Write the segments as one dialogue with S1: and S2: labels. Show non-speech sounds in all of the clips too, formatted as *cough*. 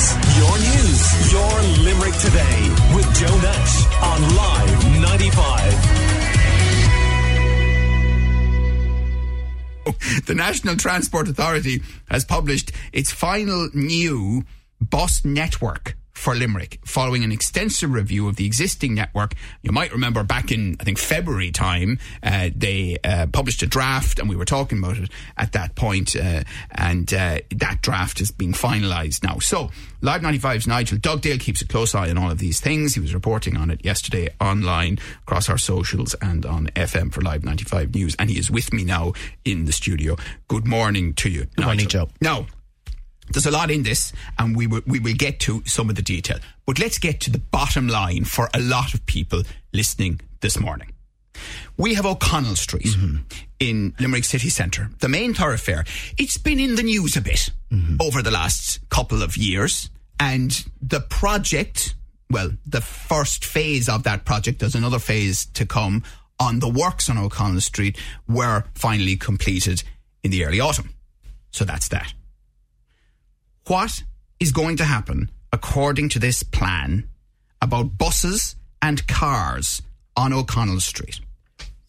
S1: News. Your news. Your Limerick today with Joe Nash on Live 95.
S2: the National Transport Authority has published its final new bus network for Limerick following an extensive review of the existing network. You might remember back in, I think, February time, uh, they uh, published a draft and we were talking about it at that point, uh, and uh, that draft is being finalised now. So, Live 95's Nigel Dugdale keeps a close eye on all of these things. He was reporting on it yesterday online across our socials and on FM for Live 95 News, and he is with me now in the studio. Good morning to you.
S3: Good morning, Joe.
S2: Now, there's a lot in this, and we will, we will get to some of the detail. But let's get to the bottom line for a lot of people listening this morning. We have O'Connell Street mm-hmm. in Limerick City Centre, the main thoroughfare. It's been in the news a bit mm-hmm. over the last couple of years, and the project, well, the first phase of that project, there's another phase to come on the works on O'Connell Street, were finally completed in the early autumn. So that's that. What is going to happen, according to this plan, about buses and cars on O'Connell Street?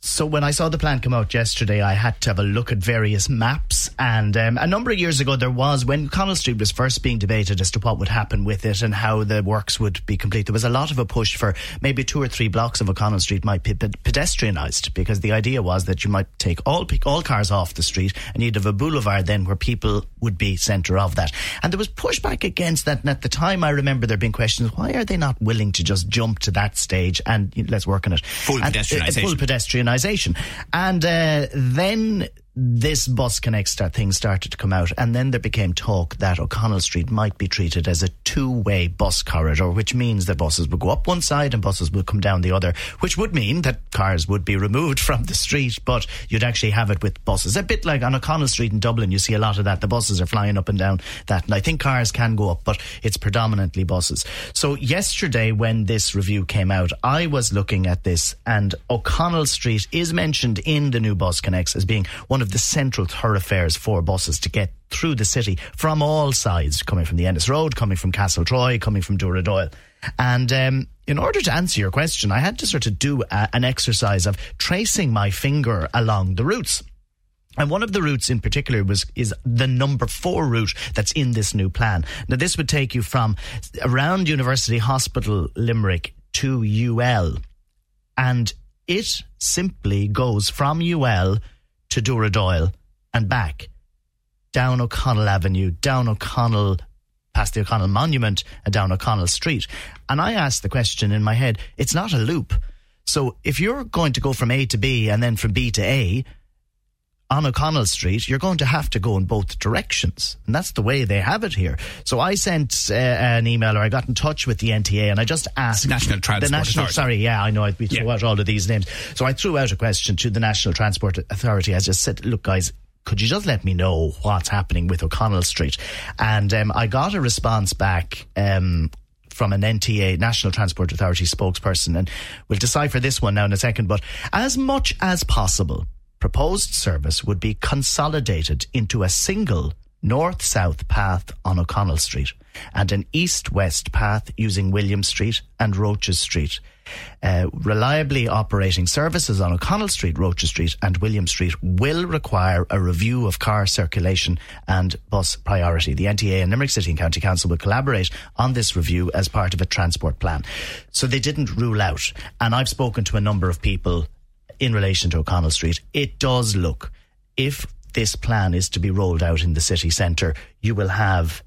S3: So when I saw the plan come out yesterday, I had to have a look at various maps. And um, a number of years ago, there was when Connell Street was first being debated as to what would happen with it and how the works would be complete. There was a lot of a push for maybe two or three blocks of O'Connell Street might be pedestrianised because the idea was that you might take all all cars off the street and you'd have a boulevard then where people would be centre of that. And there was pushback against that. And at the time, I remember there being questions: Why are they not willing to just jump to that stage and you know, let's work on it?
S2: Full pedestrianisation.
S3: Uh, full pedestrianisation organisation. And uh, then this bus connect start thing started to come out and then there became talk that O'Connell Street might be treated as a two-way bus corridor which means that buses would go up one side and buses would come down the other which would mean that cars would be removed *laughs* from the street but you'd actually have it with buses. A bit like on O'Connell Street in Dublin you see a lot of that. The buses are flying up and down that and I think cars can go up but it's predominantly buses. So yesterday when this review came out I was looking at this and O'Connell Street is mentioned in the new bus connects as being one one the central thoroughfares for buses to get through the city from all sides, coming from the Ennis Road, coming from Castle Troy, coming from Dooradoyle. And um, in order to answer your question, I had to sort of do a, an exercise of tracing my finger along the routes. And one of the routes in particular was is the number four route that's in this new plan. Now this would take you from around University Hospital Limerick to UL, and it simply goes from UL to Dooradoyle and back, down O'Connell Avenue, down O'Connell, past the O'Connell Monument, and down O'Connell Street. And I asked the question in my head, it's not a loop. So if you're going to go from A to B and then from B to A, on O'Connell Street, you're going to have to go in both directions. And that's the way they have it here. So I sent uh, an email or I got in touch with the NTA and I just asked.
S2: National Transport
S3: the National,
S2: Authority.
S3: Sorry, yeah, I know. I, threw yeah. out all of these names. So I threw out a question to the National Transport Authority. I just said, look, guys, could you just let me know what's happening with O'Connell Street? And um, I got a response back um, from an NTA, National Transport Authority spokesperson, and we'll decipher this one now in a second. But as much as possible, proposed service would be consolidated into a single north south path on O'Connell Street and an east west path using William Street and Roches Street. Uh, reliably operating services on O'Connell Street, Roches Street, and William Street will require a review of car circulation and bus priority. The NTA and Limerick City and County Council will collaborate on this review as part of a transport plan. So they didn't rule out, and I've spoken to a number of people in relation to O'Connell Street, it does look, if this plan is to be rolled out in the city centre, you will have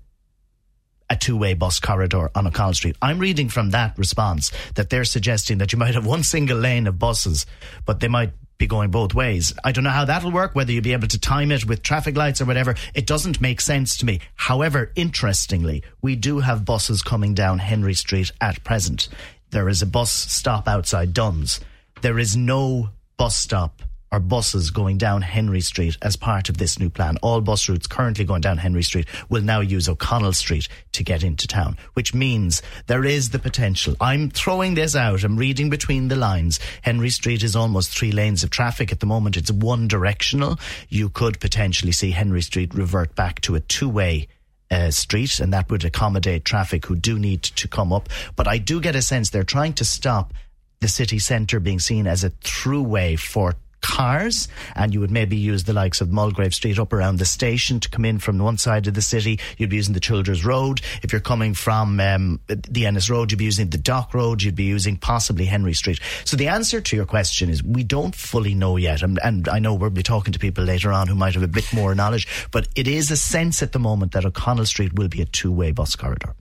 S3: a two way bus corridor on O'Connell Street. I'm reading from that response that they're suggesting that you might have one single lane of buses, but they might be going both ways. I don't know how that'll work, whether you'll be able to time it with traffic lights or whatever. It doesn't make sense to me. However, interestingly, we do have buses coming down Henry Street at present. There is a bus stop outside Dunnes. There is no bus stop or buses going down Henry Street as part of this new plan. All bus routes currently going down Henry Street will now use O'Connell Street to get into town, which means there is the potential. I'm throwing this out. I'm reading between the lines. Henry Street is almost three lanes of traffic at the moment. It's one directional. You could potentially see Henry Street revert back to a two way uh, street, and that would accommodate traffic who do need to come up. But I do get a sense they're trying to stop the city centre being seen as a throughway for cars, and you would maybe use the likes of Mulgrave Street up around the station to come in from one side of the city. You'd be using the Childers Road. If you're coming from um, the Ennis Road, you'd be using the Dock Road. You'd be using possibly Henry Street. So the answer to your question is we don't fully know yet, and, and I know we'll be talking to people later on who might have a bit more knowledge, but it is a sense at the moment that O'Connell Street will be a two-way bus corridor.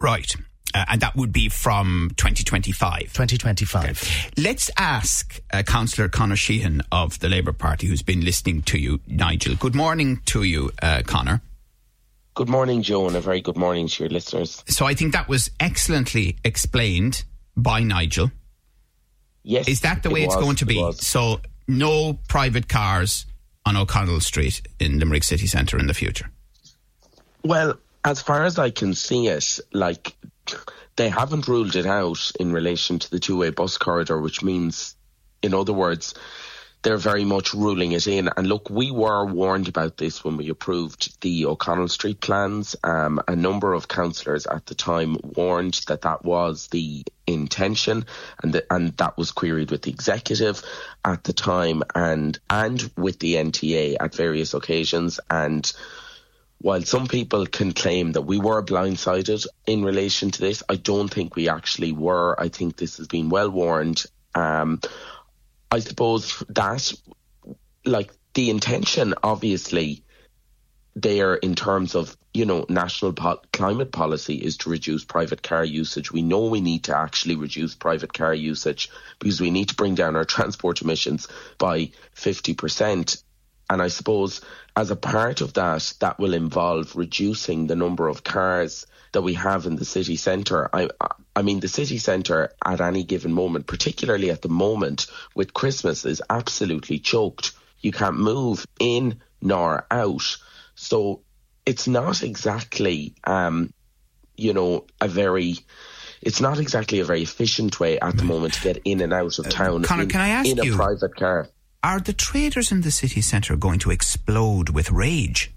S2: Right. Uh, and that would be from 2025.
S3: 2025.
S2: Okay. Let's ask uh, Councillor Conor Sheehan of the Labour Party, who's been listening to you, Nigel. Good morning to you, uh, Conor.
S4: Good morning, Joe, and a very good morning to your listeners.
S2: So I think that was excellently explained by Nigel.
S4: Yes.
S2: Is that the way
S4: it
S2: it's going to
S4: it
S2: be?
S4: was.
S2: So no private cars on O'Connell Street in Limerick City Centre in the future?
S4: Well, as far as I can see it, like they haven't ruled it out in relation to the two-way bus corridor, which means, in other words, they're very much ruling it in. And look, we were warned about this when we approved the O'Connell Street plans. Um, a number of councillors at the time warned that that was the intention, and that and that was queried with the executive at the time, and and with the NTA at various occasions, and while some people can claim that we were blindsided in relation to this, I don't think we actually were. I think this has been well warned. Um, I suppose that, like, the intention, obviously, there in terms of, you know, national po- climate policy is to reduce private car usage. We know we need to actually reduce private car usage because we need to bring down our *laughs* transport emissions by 50%. And I suppose as a part of that, that will involve reducing the number of cars that we have in the city centre. I, I mean, the city centre at any given moment, particularly at the moment with Christmas, is absolutely choked. You can't move in nor out. So it's not exactly, um, you know, a very it's not exactly a very efficient way at the moment to get in and out of town
S2: Uh, Conor,
S4: in,
S2: can I ask
S4: in a
S2: you-
S4: private car.
S2: Are the traders in the city centre going to explode with rage?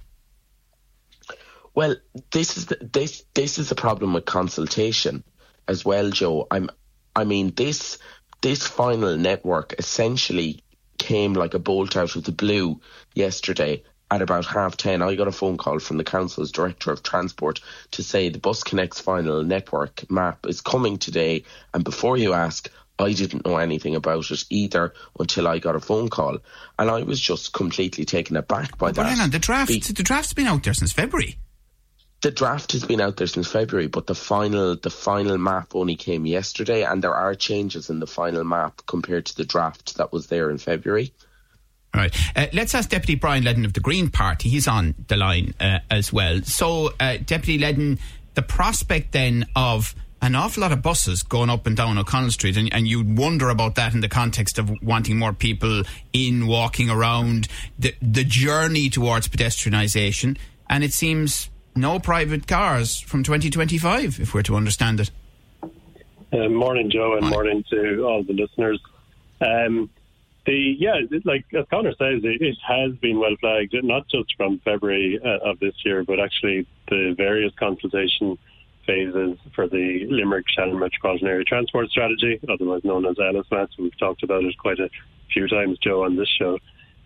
S4: Well, this is the, this this is the problem with consultation as well, Joe. I'm I mean this this final network essentially came like a bolt out of the blue yesterday at about half ten. I got a phone call from the council's director of transport to say the Bus Connect's final network map is coming today. And before you ask, I didn't know anything about it either until I got a phone call, and I was just completely taken aback by that.
S2: hang on, the draft
S4: Be-
S2: the draft's been out there since February.
S4: the draft has been out there since February, but the final the final map only came yesterday, and there are changes in the final map compared to the draft that was there in February.
S2: All right. Uh, let's ask Deputy Brian Leddin of the Green Party. He's on the line uh, as well. So, uh, Deputy Leddin, the prospect then of an awful lot of buses going up and down O'Connell Street, and, and you'd wonder about that in the context of wanting more people in, walking around, the, the journey towards pedestrianisation, and it seems no private cars from 2025, if we're to understand it.
S5: Uh, morning, Joe, and morning to all the listeners. Um, the yeah, like as Conor says, it, it has been well flagged, not just from February uh, of this year, but actually the various consultation phases for the Limerick Shannon Metropolitan Area Transport Strategy, otherwise known as LSMAT. We've talked about it quite a few times, Joe, on this show.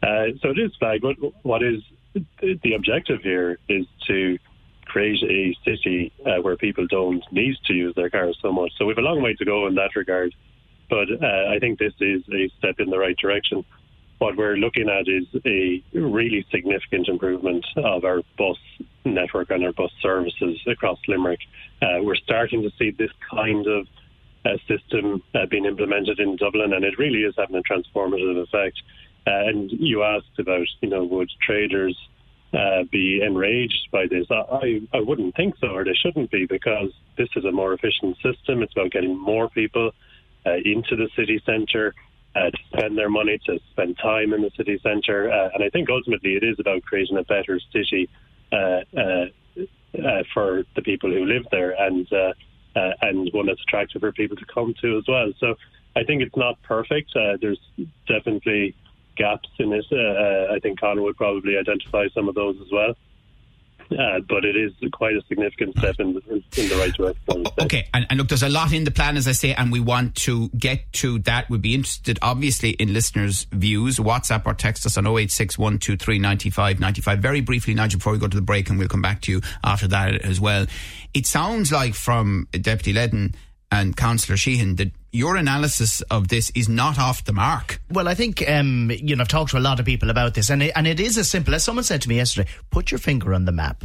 S5: Uh, so it is flagged. What, what is the objective here is to create a city uh, where people don't need to use their cars so much. So we have a long way to go in that regard. But uh, I think this is a step in the right direction. What we're looking at is a really significant improvement of our bus network and our bus services across Limerick. Uh, we're starting to see this kind of uh, system uh, being implemented in Dublin, and it really is having a transformative effect. Uh, and you asked about, you know, would traders uh, be enraged by this? I, I, wouldn't think so, or they shouldn't be, because this is a more efficient system. It's about getting more people uh, into the city centre. Uh, to spend their money, to spend time in the city centre. Uh, and I think ultimately it is about creating a better city for the people who live there and uh, uh, and one that's attractive for people to come to as well. So I think it's not perfect. Uh, there's definitely gaps in it. Uh, uh, I think Conor would probably identify some of those as well. Uh, but it is quite a significant step in, in, the right direction.
S2: Okay, and, and, look, there's a lot in the plan, as I say, and we want to get to that. We'd be interested, obviously, in listeners' views. WhatsApp or text us on 086 95 95. Very briefly, Nigel, before we go to the break, and we'll come back to you after that as well. It sounds like from Deputy Leddin and Councillor Sheehan that your analysis of this is not off the mark.
S3: Well, I think um, you know I've talked to a lot of people about this, and it, and it is as simple as someone said to me yesterday: put your finger on the map,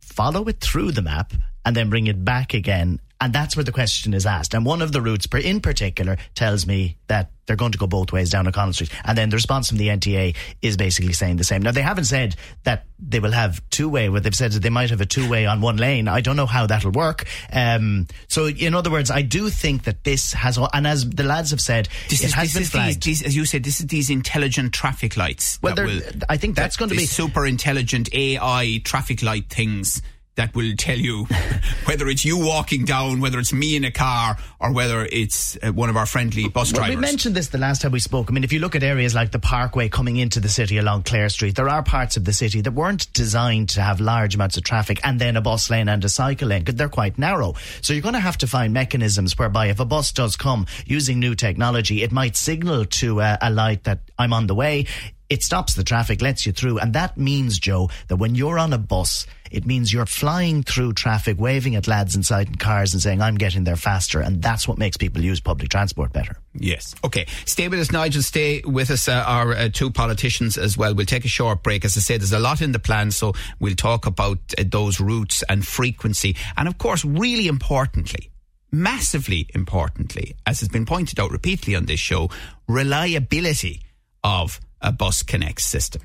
S3: follow it through the map, and then bring it back again. And that's where the question is asked. And one of the routes, in particular, tells me that they're going to go both ways down O'Connell Street. And then the response from the NTA is basically saying the same. Now, they haven't said that they will have two way, but they've said that they might have a two way on one lane. I don't know how that'll work. Um, so, in other words, I do think that this has, and as the lads have said,
S2: this
S3: it
S2: is,
S3: has been
S2: flagged. These, these, as you said, this is these intelligent traffic lights.
S3: Well, will, I think that's
S2: that,
S3: going to be
S2: super intelligent AI traffic light things that will tell you *laughs* whether it's you walking down, whether it's me in a car, or whether it's uh, one of our friendly bus
S3: well,
S2: drivers.
S3: We mentioned this the last time we spoke. I mean, if you look at areas like the Parkway coming into the city along Clare Street, there are parts of the city that weren't designed to have large amounts of traffic and then a bus lane and a cycle lane because they're quite narrow. So you're going to have to find mechanisms whereby if a bus does come using new technology, it might signal to a, a light that I'm on the way. It stops the traffic, lets you through. And that means, Joe, that when you're on a bus, it means you're flying through traffic, waving at lads inside in cars and saying, I'm getting there faster. And that's what makes people use public transport better.
S2: Yes. Okay. Stay with us, Nigel. Stay with us, uh, our uh, two politicians as well. We'll take a short break. As I said, there's a lot in the plan, so we'll talk about uh, those routes and frequency. And of course, really importantly, massively importantly, as has been pointed out repeatedly on this show, reliability of a Bus Connect system.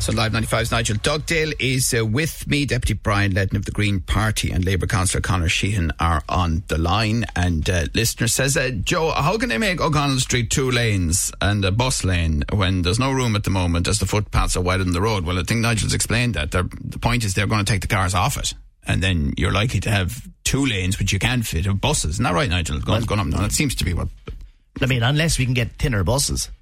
S2: So Live 95's Nigel Dugdale is uh, with me. Deputy Brian Leddin of the Green Party and Labour Councillor Conor Sheehan are on the line. And uh, listener says, uh, Joe, how can they make O'Connell Street two lanes and a bus lane when there's no room at the moment as the footpaths are wider than the road? Well, I think Nigel's explained that. They're, the point is they're going to take the cars off it. And then you're likely to have two lanes which you can fit of buses. Isn't that right, Nigel? Going, well, going up. That seems to be what.
S3: I mean, unless we can get thinner buses. *laughs*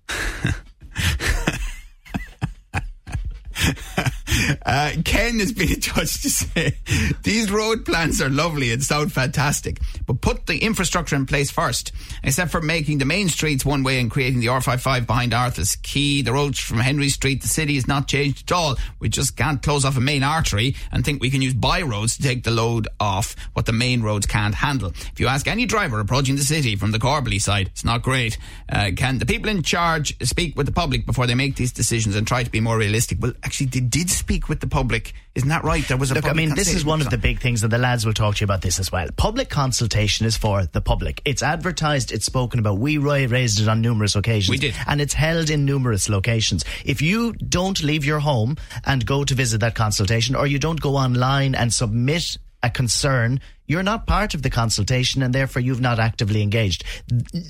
S2: uh, Ken has been in touch to say these road plans are lovely and sound fantastic, but put the infrastructure in place first. Except for making the main streets one way and creating the R55 behind Arthur's Quay, the roads from Henry Street, the city is not changed at all. We just can't close off a main artery and think we can use by roads to take the load off what the main roads can't handle. If you ask any driver approaching the city from the Corbally side, it's not great. Uh, can the people in charge speak with the public before they make these decisions and try to be more realistic? Well, actually, they did speak with the public. Isn't that right? There was a
S3: Look, I mean, this is one of the big things, and the lads will talk to you about this as well. Public consultation is for the public. It's advertised, it's spoken about. We raised it on numerous occasions.
S2: We did.
S3: And it's held in numerous locations. If you don't leave your home and go to visit that consultation, or you don't go online and submit a concern, you're not part of the consultation and therefore you've not actively engaged.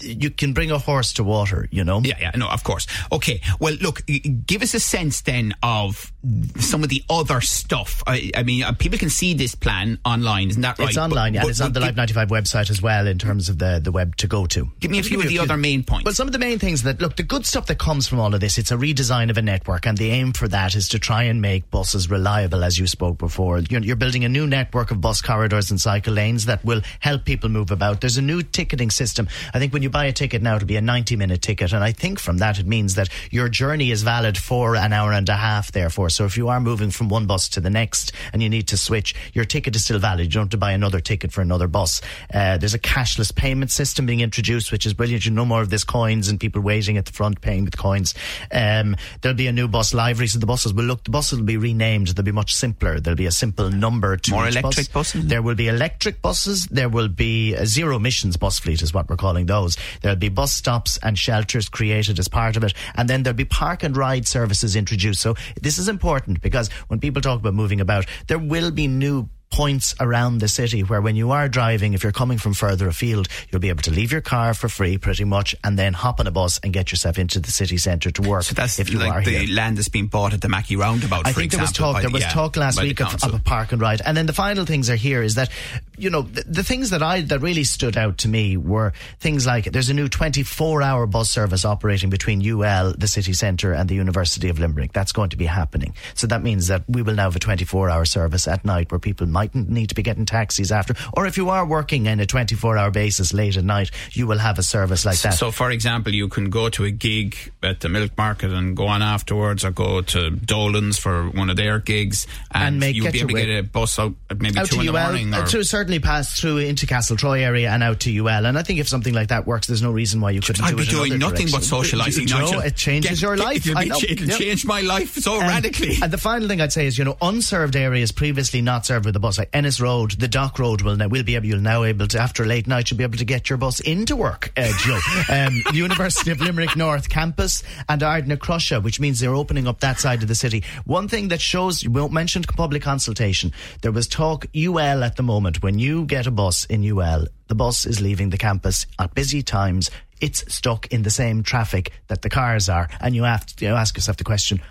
S3: You can bring a horse to water, you know?
S2: Yeah, yeah, no, of course. Okay, well, look, give us a sense then of some of the other stuff. I, I mean, uh, people can see this plan online, isn't that right?
S3: It's online, but, yeah. But, it's on the Live 95 website as well in terms of the, the web to go to.
S2: Give me a few of the other main points.
S3: Well, some of the main things that, look, the good stuff that comes from all of this, it's a redesign of a network and the aim for that is to try and make buses reliable, as you spoke before. You're, you're building a new network of bus corridors and cycle lanes that will help people move about. There's a new ticketing system. I think when you buy a ticket now, it'll be a 90 minute ticket. And I think from that, it means that your journey is valid for an hour and a half, therefore. So if you are moving from one bus to the next and you need to switch, your ticket is still valid. You don't have to buy another ticket for another bus. Uh, there's a cashless payment system being introduced, which is brilliant. You no more of this coins and people waiting at the front paying with coins. Um, there'll be a new bus livery. So the buses will look, the buses will be renamed. They'll be much simpler. There'll be a simple number to
S2: more electric
S3: bus.
S2: buses.
S3: There will be electric buses buses. There will be a zero emissions bus fleet, is what we're calling those. There'll be bus stops and shelters created as part of it. And then there'll be park and ride services introduced. So this is important because when people talk about moving about, there will be new points around the city where when you are driving, if you're coming from further afield, you'll be able to leave your car for free pretty much and then hop on a bus and get yourself into the city centre to work.
S2: So that's
S3: if you
S2: like
S3: are
S2: the
S3: here.
S2: land that's been bought at the Mackey Roundabout,
S3: I
S2: for
S3: think
S2: example.
S3: there was talk, there was
S2: yeah,
S3: talk last week of, of, a park and ride. And then the final things are here is that you know, the, the, things that I that really stood out to me were things like there's a new 24-hour bus service operating between UL, the city centre, and the University of Limerick. That's going to be happening. So that means that we will now have a 24-hour service at night where people mightn't need to be getting taxis after, or if you are working in a 24-hour basis late at night, you will have a service like that.
S2: So, for example, you can go to a gig at the milk market and go on afterwards, or go to Dolan's for one of their gigs, and, and make, you'll be able to get a bus out maybe
S3: out
S2: two in
S3: UL,
S2: the morning.
S3: Uh, or, to certainly pass through into Castle Troy area and out to UL. And I think if something like that works, there's no reason why you couldn't.
S2: I'd
S3: do
S2: be doing nothing
S3: direction.
S2: but socialising.
S3: You know, it changes
S2: get,
S3: your life.
S2: It'll, be, it'll yep. change my life so
S3: and,
S2: radically.
S3: And the final thing I'd say is, you know, unserved areas previously not served with the bus, like Ennis Road, the Dock Road will now will be able you'll now able to after a late night you'll be able to get your bus into work, uh, Joe. *laughs* um, University of Limerick North campus and Ardnacrusha, which means they're opening up that side of the city. One thing that shows you mentioned public consultation. There was talk UL at the moment when you get a bus in UL, the bus is leaving the campus at busy times. It's stuck in the same traffic that the cars are, and you have to you ask yourself the question: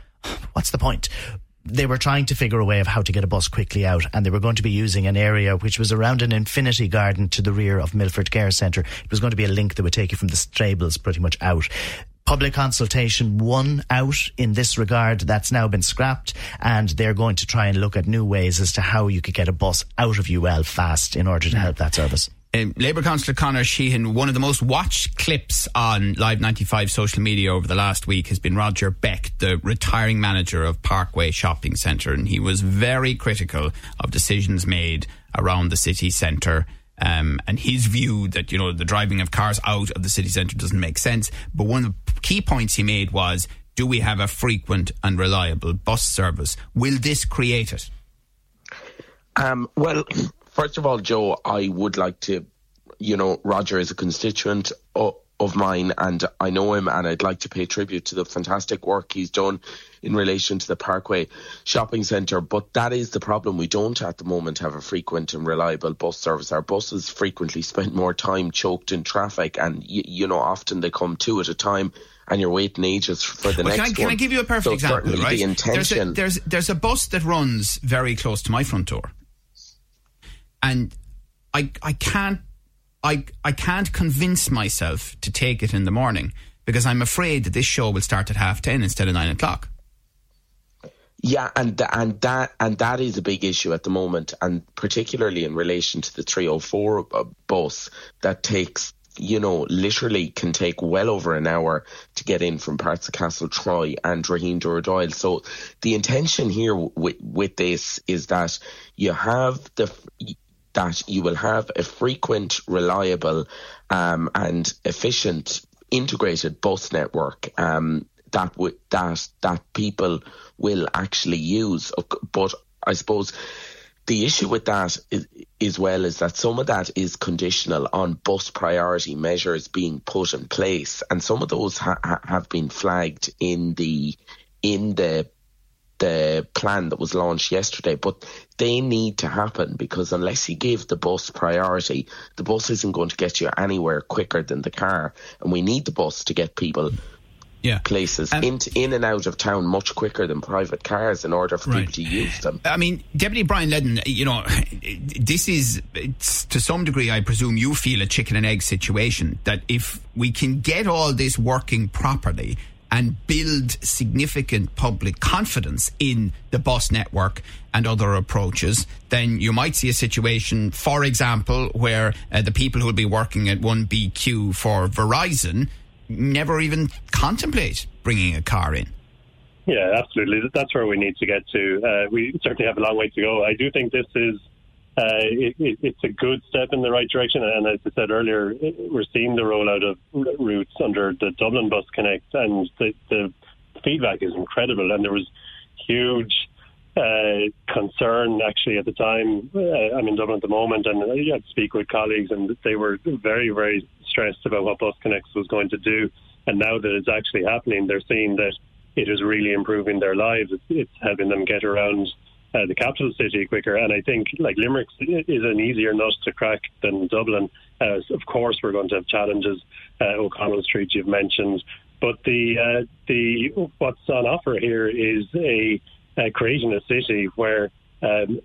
S3: What's the point? they were trying to figure a way of how to get a bus quickly out, and they were going to be using an area which was around an infinity garden to the rear of Milford Care Centre. It was going to be a link that would take you from the stables pretty much out public consultation one out in this regard. That's now been scrapped, and they're going to try and look at new ways as to how you could get a bus out of UL fast in order to help that service.
S2: Um, Labour Councillor Conor Sheehan, one of the most watched clips on Live 95 social media over the last week has been Roger Beck, the retiring manager of Parkway Shopping Centre. And he was very critical of decisions made around the city centre. Um, and his view that, you know, the driving of cars out of the city centre doesn't make sense. But one of the key points he made was do we have a frequent and reliable bus service? Will this create it?
S4: Um, well, first of all, Joe, I would like to, you know, Roger is a constituent of mine and I know him and I'd like to pay tribute to the fantastic work he's done in relation to the Parkway shopping centre. But that is the problem. We don't at the moment have a frequent and reliable bus service. Our buses frequently spend more time choked in traffic and, y- you know, often they come two at a time and you're waiting ages for the
S2: well,
S4: next
S2: can I, can
S4: one.
S2: I give you a perfect
S4: so
S2: example, right?
S4: The intention.
S2: There's a, there's, there's a bus that runs very close to my front door and I I can't I I can't convince myself to take it in the morning because I'm afraid that this show will start at half ten instead of nine o'clock.
S4: Yeah, and and that and that is a big issue at the moment, and particularly in relation to the 304 uh, bus that takes you know, literally can take well over an hour to get in from parts of Castle Troy and Raheen Dooradoyle. So the intention here with, with this is that you have the that you will have a frequent, reliable, um, and efficient integrated bus network um, that w- that that people will actually use. But I suppose the issue with that is, as well is that some of that is conditional on bus priority measures being put in place, and some of those ha- have been flagged in the in the the plan that was launched yesterday, but they need to happen because unless you give the bus priority, the bus isn't going to get you anywhere quicker than the car, and we need the bus to get people
S2: yeah.
S4: places in, in and out of town much quicker than private cars in order for right. people to use them.
S2: I mean, Deputy Brian Leddin, you know, this is to some degree, I presume you feel a chicken and egg situation that if we can get all this working properly and build significant public confidence in the bus network and other approaches, then you might see a situation, for example, where uh, the people who will be working at 1BQ for Verizon never even contemplate bringing a car in.
S5: Yeah, absolutely. That's where we need to get to. Uh, we certainly have a long way to go. I do think this is uh, it, it, it's a good step in the right direction. And as I said earlier, we're seeing the rollout of routes under the Dublin Bus Connect, and the, the feedback is incredible. And there was huge uh, concern actually at the time. Uh, I'm in Dublin at the moment, and I had to speak with colleagues, and they were very, very stressed about what Bus Connect was going to do. And now that it's actually happening, they're seeing that it is really improving their lives. It's, it's helping them get around uh, the capital city quicker. And I think like Limerick is an easier nut to crack than Dublin. Uh, of course, we're going to have challenges. Uh, O'Connell Street, you've mentioned, but the uh, the what's on offer here is a, creating a city where um,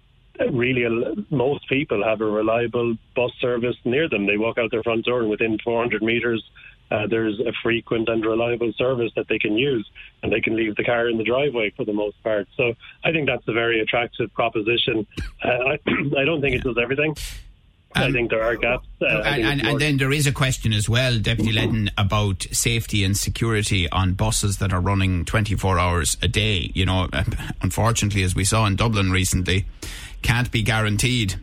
S5: really, most people have a reliable bus service near them. They walk out their front door and within 400 metres, uh, there's a frequent and reliable service that they can use, and they can leave the car in the driveway for the most part. So I think that's a very attractive proposition. Uh, I, *clears throat* I don't think it does everything. I think there are gaps. Uh,
S2: and, and, and, then there is a question as well, Deputy Leddin, about safety and security on buses that are running 24 hours a day. You know, *laughs* unfortunately, as we saw in Dublin recently, can't be guaranteed.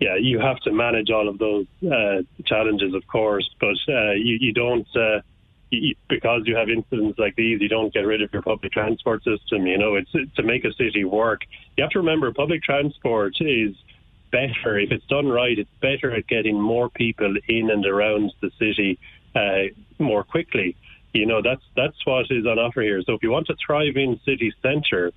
S5: Yeah, you have to manage all of those uh, challenges, of course, but uh, you, you, don't. Uh, you, because you have incidents like these, you don't get rid of your public transport system. You know, it's to make a city work. You have to remember, public transport is better if it's done right. It's better at getting more people in and around the city uh, more quickly. You know, that's that's what is on offer here. So if you want a thriving city centre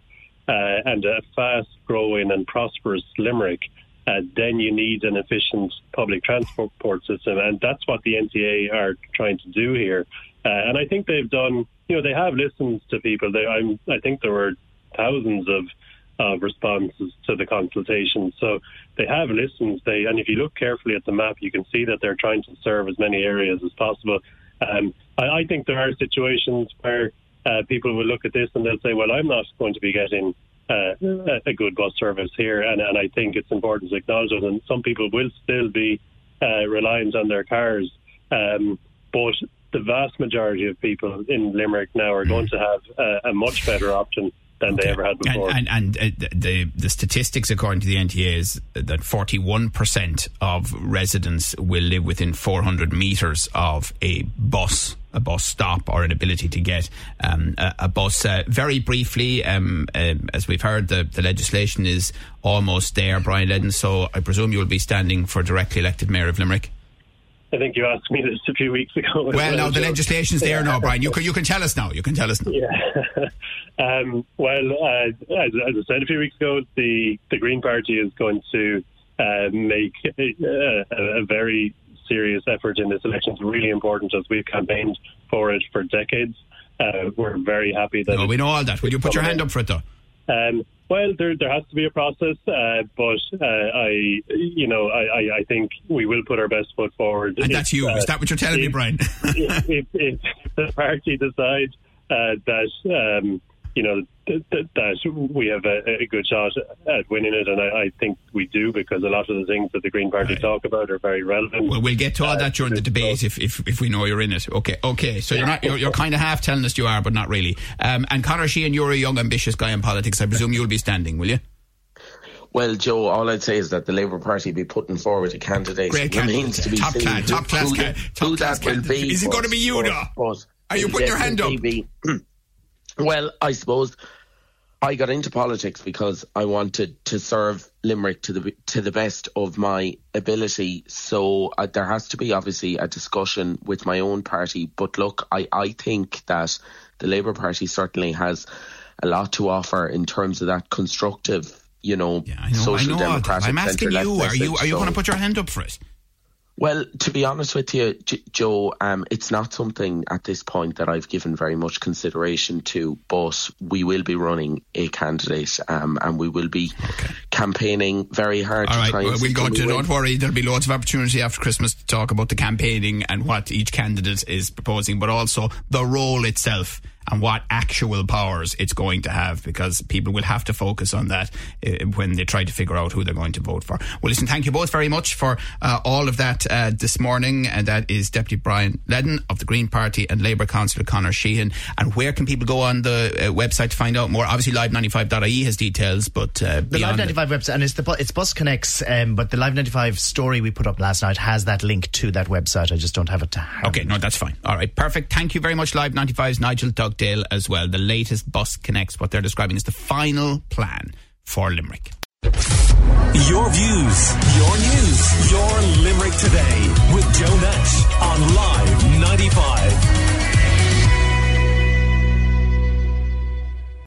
S5: uh, and a fast-growing and prosperous Limerick, uh, then you need an efficient public transport system, and that's what the NTA are trying to do here. Uh, and I think they've done. You know, they have listened to people. They, I'm, I think there were thousands of of responses to the consultation. So they have listened. They and if you look carefully at the map, you can see that they're trying to serve as many areas as possible. Um, I, I, think there are situations where uh, people will look at this and they'll say, "Well, I'm not going to be getting." Uh, a good bus service here, and, and I think it's important to acknowledge it. And some people will still be uh, reliant on their cars, um, but the vast majority of people in Limerick now are going to have a much better option than okay. they ever had before.
S2: And, and, and uh, the the statistics, according to the NTA, is that 41% of residents will live within 400 metres of a bus a bus stop or an ability to get um, a, a, bus. Uh, very briefly, um, uh, as we've heard, the, the legislation is almost there, Brian Leddin. So I presume you will be standing for directly elected mayor of Limerick.
S5: I think you asked me this a few weeks ago.
S2: Well, now the legislation's there now, Brian. You can you can tell us now. You can tell us now.
S5: Yeah. *laughs* um, well, uh, as, as, I said a few weeks ago, the the Green Party is going to uh, make a, a, very serious effort in this election. It's really important as we've campaigned for it for decades. Uh, we're very happy that.
S2: No, we know all that. Will you put your hand up for it though?
S5: Um, well, there there has to be a process, uh, but uh, I, you know, I, I, I, think we will put our best foot forward.
S2: And if, that's you. Is that what you're telling
S5: if,
S2: me, Brian? *laughs*
S5: if, if, if, the party decides uh, that um, you know, th- th- that we have a, a, good shot at winning it, and I, I, think we do because a lot of the things that the Green Party right. talk about are very relevant.
S2: Well, we'll get to all uh, that during the debate if, if, if we know you're in it. Okay, okay. So you're not you're, you're kind of half telling us you are, but not really. Um, and Conor Sheehan, you're a young, ambitious guy in politics. I presume you'll be standing, will you?
S4: Well, Joe, all I'd say is that the Labour Party be putting forward a candidate.
S2: Great remains
S4: candidate. to be
S2: top
S4: seen
S2: class, top class, who, top
S4: who
S2: class
S4: that will be.
S2: Is it going to be you, though? Are you putting your hand up?
S4: Be, *clears throat* Well, I suppose I got into politics because I wanted to serve Limerick to the to the best of my ability. So uh, there has to be obviously a discussion with my own party. But look, I, I think that the Labour Party certainly has a lot to offer in terms of that constructive, you know,
S2: yeah, know
S4: social democratic.
S2: I'm asking you, are you are you so, going to put your hand up for it?
S4: Well, to be honest with you, J- Joe, um, it's not something at this point that I've given very much consideration to, but we will be running a candidate um, and we will be okay. campaigning very hard
S2: All
S4: to
S2: right, well, we'll go
S4: to,
S2: don't worry, there'll be loads of opportunity after Christmas to talk about the campaigning and what each candidate is proposing, but also the role itself and what actual powers it's going to have because people will have to focus on that uh, when they try to figure out who they're going to vote for. Well, listen, thank you both very much for uh, all of that uh, this morning. And that is Deputy Brian Leddin of the Green Party and Labour Councillor Conor Sheehan. And where can people go on the uh, website to find out more? Obviously, live95.ie has details, but uh,
S3: the Live 95 website and it's the it's Bus Connects, um, but the Live 95 story we put up last night has that link to that website. I just don't have it to hand.
S2: Okay, no, that's fine. All right, perfect. Thank you very much, Live 95's Nigel Dale as well. The latest Bus Connects, what they're describing as the final plan for Limerick.
S1: Your views, your news, your Limerick today with Joe Nash on Live 95.